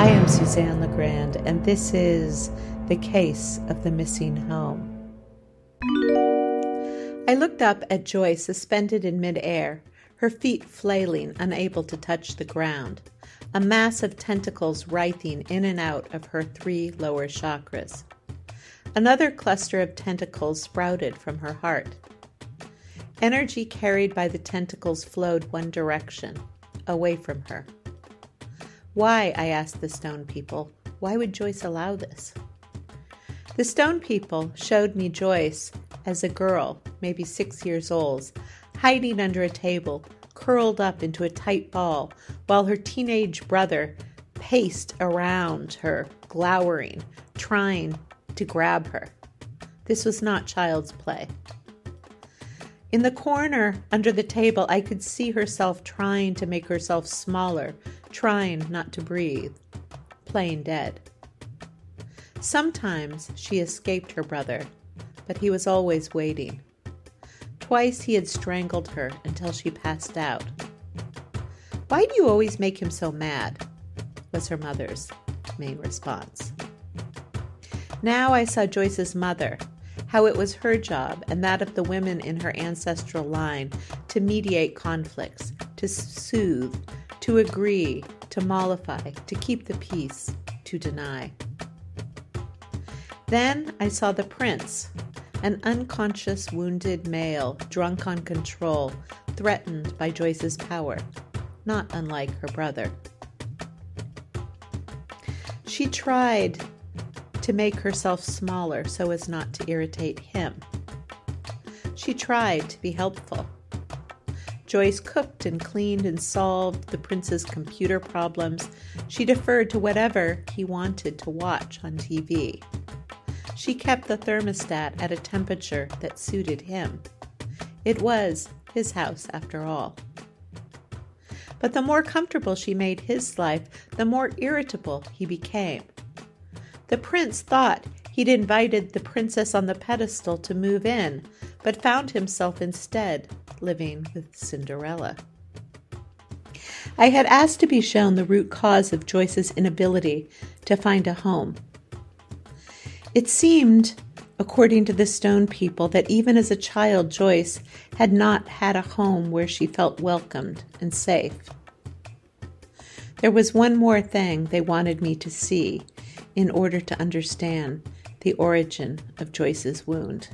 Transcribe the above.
I am Suzanne LeGrand, and this is The Case of the Missing Home. I looked up at Joyce suspended in midair, her feet flailing, unable to touch the ground, a mass of tentacles writhing in and out of her three lower chakras. Another cluster of tentacles sprouted from her heart. Energy carried by the tentacles flowed one direction, away from her. Why, I asked the stone people, why would Joyce allow this? The stone people showed me Joyce as a girl, maybe six years old, hiding under a table, curled up into a tight ball, while her teenage brother paced around her, glowering, trying to grab her. This was not child's play. In the corner under the table, I could see herself trying to make herself smaller, trying not to breathe, playing dead. Sometimes she escaped her brother, but he was always waiting. Twice he had strangled her until she passed out. Why do you always make him so mad? was her mother's main response. Now I saw Joyce's mother, how it was her job and that of the women in her ancestral line to mediate conflicts, to soothe, to agree, to mollify, to keep the peace, to deny. Then I saw the prince, an unconscious wounded male, drunk on control, threatened by Joyce's power, not unlike her brother. She tried to make herself smaller so as not to irritate him. She tried to be helpful. Joyce cooked and cleaned and solved the prince's computer problems. She deferred to whatever he wanted to watch on TV. She kept the thermostat at a temperature that suited him. It was his house, after all. But the more comfortable she made his life, the more irritable he became. The prince thought he'd invited the princess on the pedestal to move in, but found himself instead living with Cinderella. I had asked to be shown the root cause of Joyce's inability to find a home. It seemed, according to the stone people, that even as a child, Joyce had not had a home where she felt welcomed and safe. There was one more thing they wanted me to see in order to understand the origin of Joyce's wound.